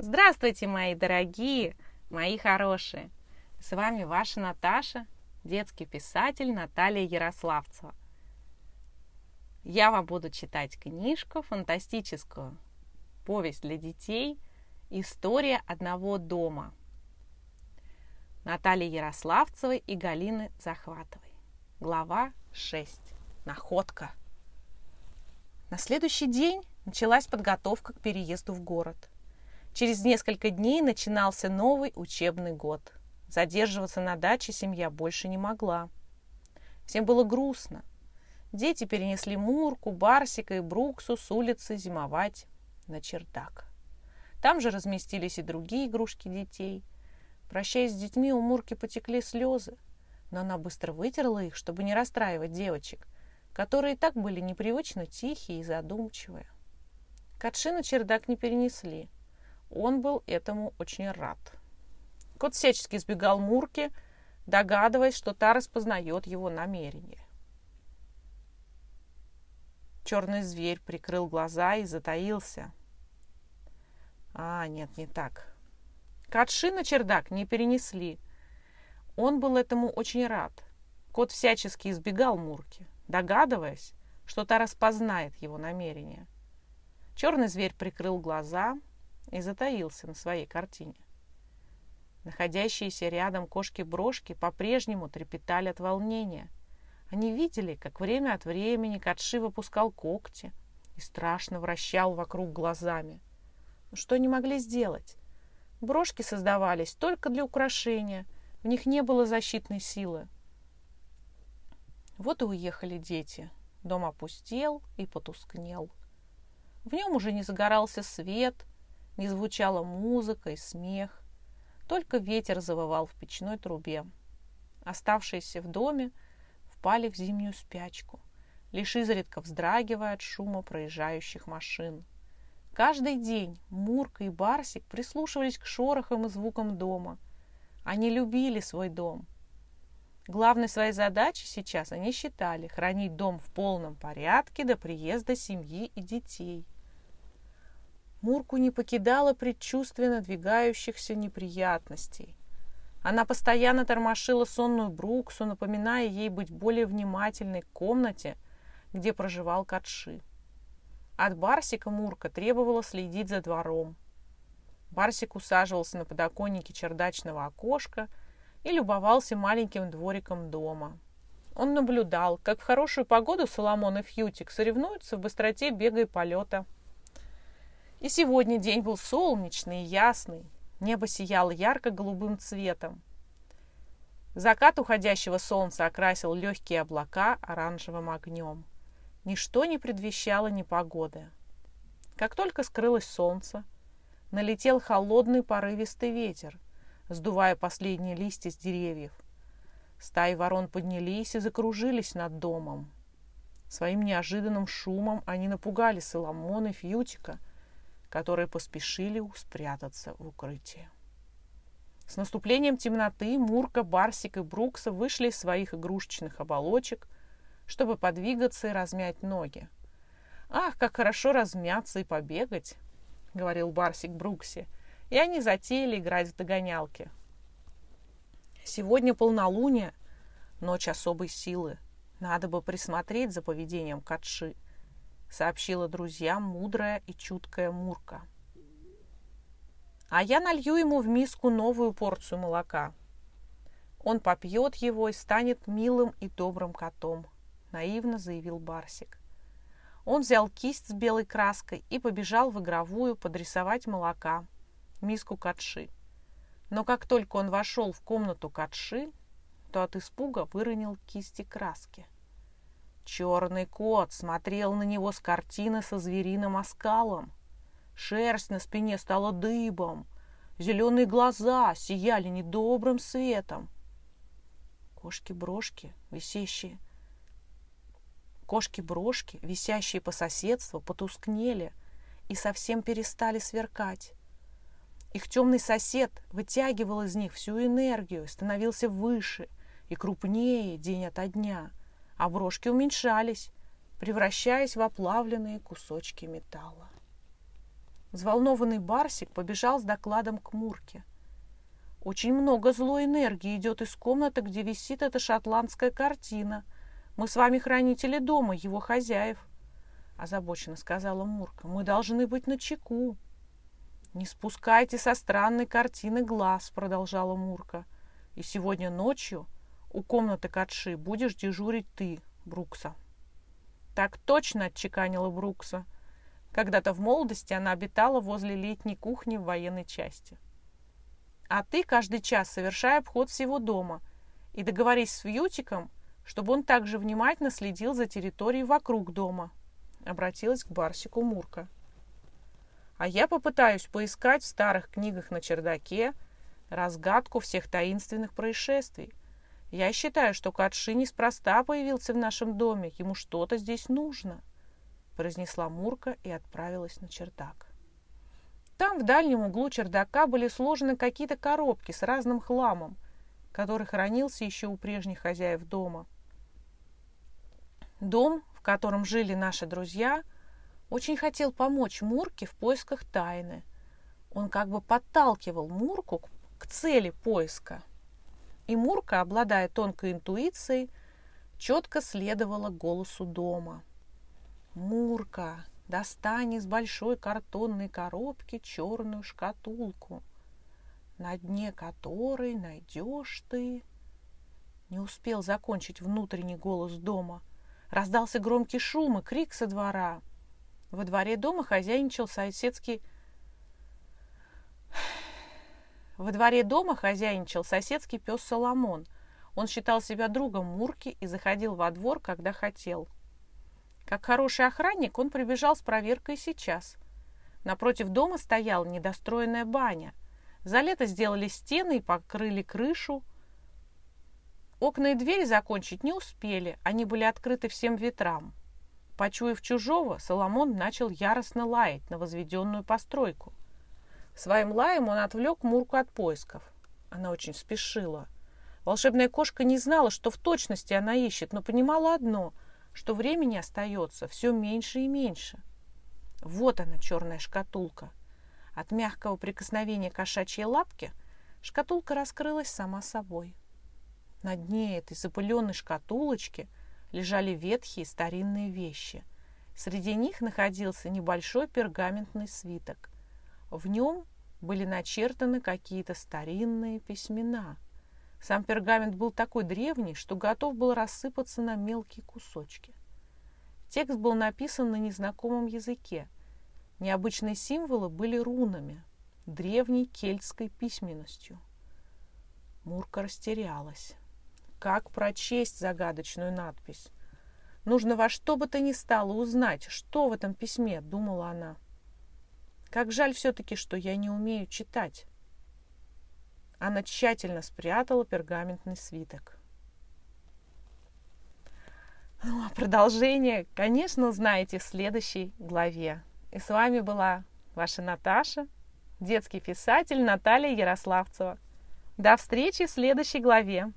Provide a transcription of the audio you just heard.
Здравствуйте, мои дорогие, мои хорошие! С вами ваша Наташа, детский писатель Наталья Ярославцева. Я вам буду читать книжку фантастическую, повесть для детей «История одного дома» Натальи Ярославцевой и Галины Захватовой. Глава 6. Находка. На следующий день началась подготовка к переезду в город. Через несколько дней начинался новый учебный год. Задерживаться на даче семья больше не могла. Всем было грустно. Дети перенесли Мурку, Барсика и Бруксу с улицы зимовать на чердак. Там же разместились и другие игрушки детей. Прощаясь с детьми, у Мурки потекли слезы, но она быстро вытерла их, чтобы не расстраивать девочек – которые и так были непривычно тихие и задумчивые. Катши на чердак не перенесли. Он был этому очень рад. Кот всячески избегал Мурки, догадываясь, что та распознает его намерение. Черный зверь прикрыл глаза и затаился. А, нет, не так. Катши на чердак не перенесли. Он был этому очень рад. Кот всячески избегал Мурки догадываясь, что та распознает его намерение. Черный зверь прикрыл глаза и затаился на своей картине. Находящиеся рядом кошки-брошки по-прежнему трепетали от волнения. Они видели, как время от времени Катши выпускал когти и страшно вращал вокруг глазами. Но что они могли сделать? Брошки создавались только для украшения, в них не было защитной силы. Вот и уехали дети. Дом опустел и потускнел. В нем уже не загорался свет, не звучала музыка и смех. Только ветер завывал в печной трубе. Оставшиеся в доме впали в зимнюю спячку, лишь изредка вздрагивая от шума проезжающих машин. Каждый день Мурка и Барсик прислушивались к шорохам и звукам дома. Они любили свой дом – Главной своей задачей сейчас они считали хранить дом в полном порядке до приезда семьи и детей. Мурку не покидало предчувствие надвигающихся неприятностей. Она постоянно тормошила сонную Бруксу, напоминая ей быть более внимательной к комнате, где проживал Катши. От Барсика Мурка требовала следить за двором. Барсик усаживался на подоконнике чердачного окошка – и любовался маленьким двориком дома. Он наблюдал, как в хорошую погоду Соломон и Фьютик соревнуются в быстроте бега и полета. И сегодня день был солнечный и ясный. Небо сияло ярко-голубым цветом. Закат уходящего солнца окрасил легкие облака оранжевым огнем. Ничто не предвещало непогоды. Как только скрылось солнце, налетел холодный порывистый ветер – сдувая последние листья с деревьев. Стаи ворон поднялись и закружились над домом. Своим неожиданным шумом они напугали Соломона и Фьютика, которые поспешили спрятаться в укрытие. С наступлением темноты Мурка, Барсик и Брукса вышли из своих игрушечных оболочек, чтобы подвигаться и размять ноги. «Ах, как хорошо размяться и побегать!» — говорил Барсик Бруксе — и они затеяли играть в догонялки. Сегодня полнолуние, ночь особой силы. Надо бы присмотреть за поведением Катши, сообщила друзьям мудрая и чуткая Мурка. А я налью ему в миску новую порцию молока. Он попьет его и станет милым и добрым котом, наивно заявил Барсик. Он взял кисть с белой краской и побежал в игровую подрисовать молока – миску Катши. Но как только он вошел в комнату Катши, то от испуга выронил кисти краски. Черный кот смотрел на него с картины со звериным оскалом. Шерсть на спине стала дыбом, зеленые глаза сияли недобрым светом. Кошки-брошки, висящие... Кошки-брошки, висящие по соседству, потускнели и совсем перестали сверкать. Их темный сосед вытягивал из них всю энергию, становился выше и крупнее день ото дня, а брошки уменьшались, превращаясь в оплавленные кусочки металла. Взволнованный Барсик побежал с докладом к Мурке. «Очень много злой энергии идет из комнаты, где висит эта шотландская картина. Мы с вами хранители дома, его хозяев», — озабоченно сказала Мурка. «Мы должны быть на чеку». «Не спускайте со странной картины глаз», — продолжала Мурка. «И сегодня ночью у комнаты Катши будешь дежурить ты, Брукса». «Так точно!» — отчеканила Брукса. Когда-то в молодости она обитала возле летней кухни в военной части. «А ты каждый час совершай обход всего дома и договорись с Вьютиком, чтобы он также внимательно следил за территорией вокруг дома», — обратилась к Барсику Мурка. «А я попытаюсь поискать в старых книгах на чердаке разгадку всех таинственных происшествий, я считаю, что Катши неспроста появился в нашем доме. Ему что-то здесь нужно», — произнесла Мурка и отправилась на чердак. Там в дальнем углу чердака были сложены какие-то коробки с разным хламом, который хранился еще у прежних хозяев дома. Дом, в котором жили наши друзья, очень хотел помочь Мурке в поисках тайны. Он как бы подталкивал Мурку к цели поиска — и Мурка, обладая тонкой интуицией, четко следовала голосу дома. «Мурка, достань из большой картонной коробки черную шкатулку, на дне которой найдешь ты...» Не успел закончить внутренний голос дома. Раздался громкий шум и крик со двора. Во дворе дома хозяйничал соседский во дворе дома хозяйничал соседский пес Соломон. Он считал себя другом Мурки и заходил во двор, когда хотел. Как хороший охранник он прибежал с проверкой сейчас. Напротив дома стояла недостроенная баня. За лето сделали стены и покрыли крышу. Окна и двери закончить не успели, они были открыты всем ветрам. Почуяв чужого, Соломон начал яростно лаять на возведенную постройку. Своим лаем он отвлек Мурку от поисков. Она очень спешила. Волшебная кошка не знала, что в точности она ищет, но понимала одно, что времени остается все меньше и меньше. Вот она, черная шкатулка. От мягкого прикосновения кошачьей лапки шкатулка раскрылась сама собой. На дне этой запыленной шкатулочки лежали ветхие старинные вещи. Среди них находился небольшой пергаментный свиток – в нем были начертаны какие-то старинные письмена. Сам пергамент был такой древний, что готов был рассыпаться на мелкие кусочки. Текст был написан на незнакомом языке. Необычные символы были рунами, древней кельтской письменностью. Мурка растерялась. Как прочесть загадочную надпись? Нужно во что бы то ни стало узнать, что в этом письме, думала она. Как жаль все-таки, что я не умею читать. Она тщательно спрятала пергаментный свиток. Ну, а продолжение, конечно, узнаете в следующей главе. И с вами была ваша Наташа, детский писатель Наталья Ярославцева. До встречи в следующей главе.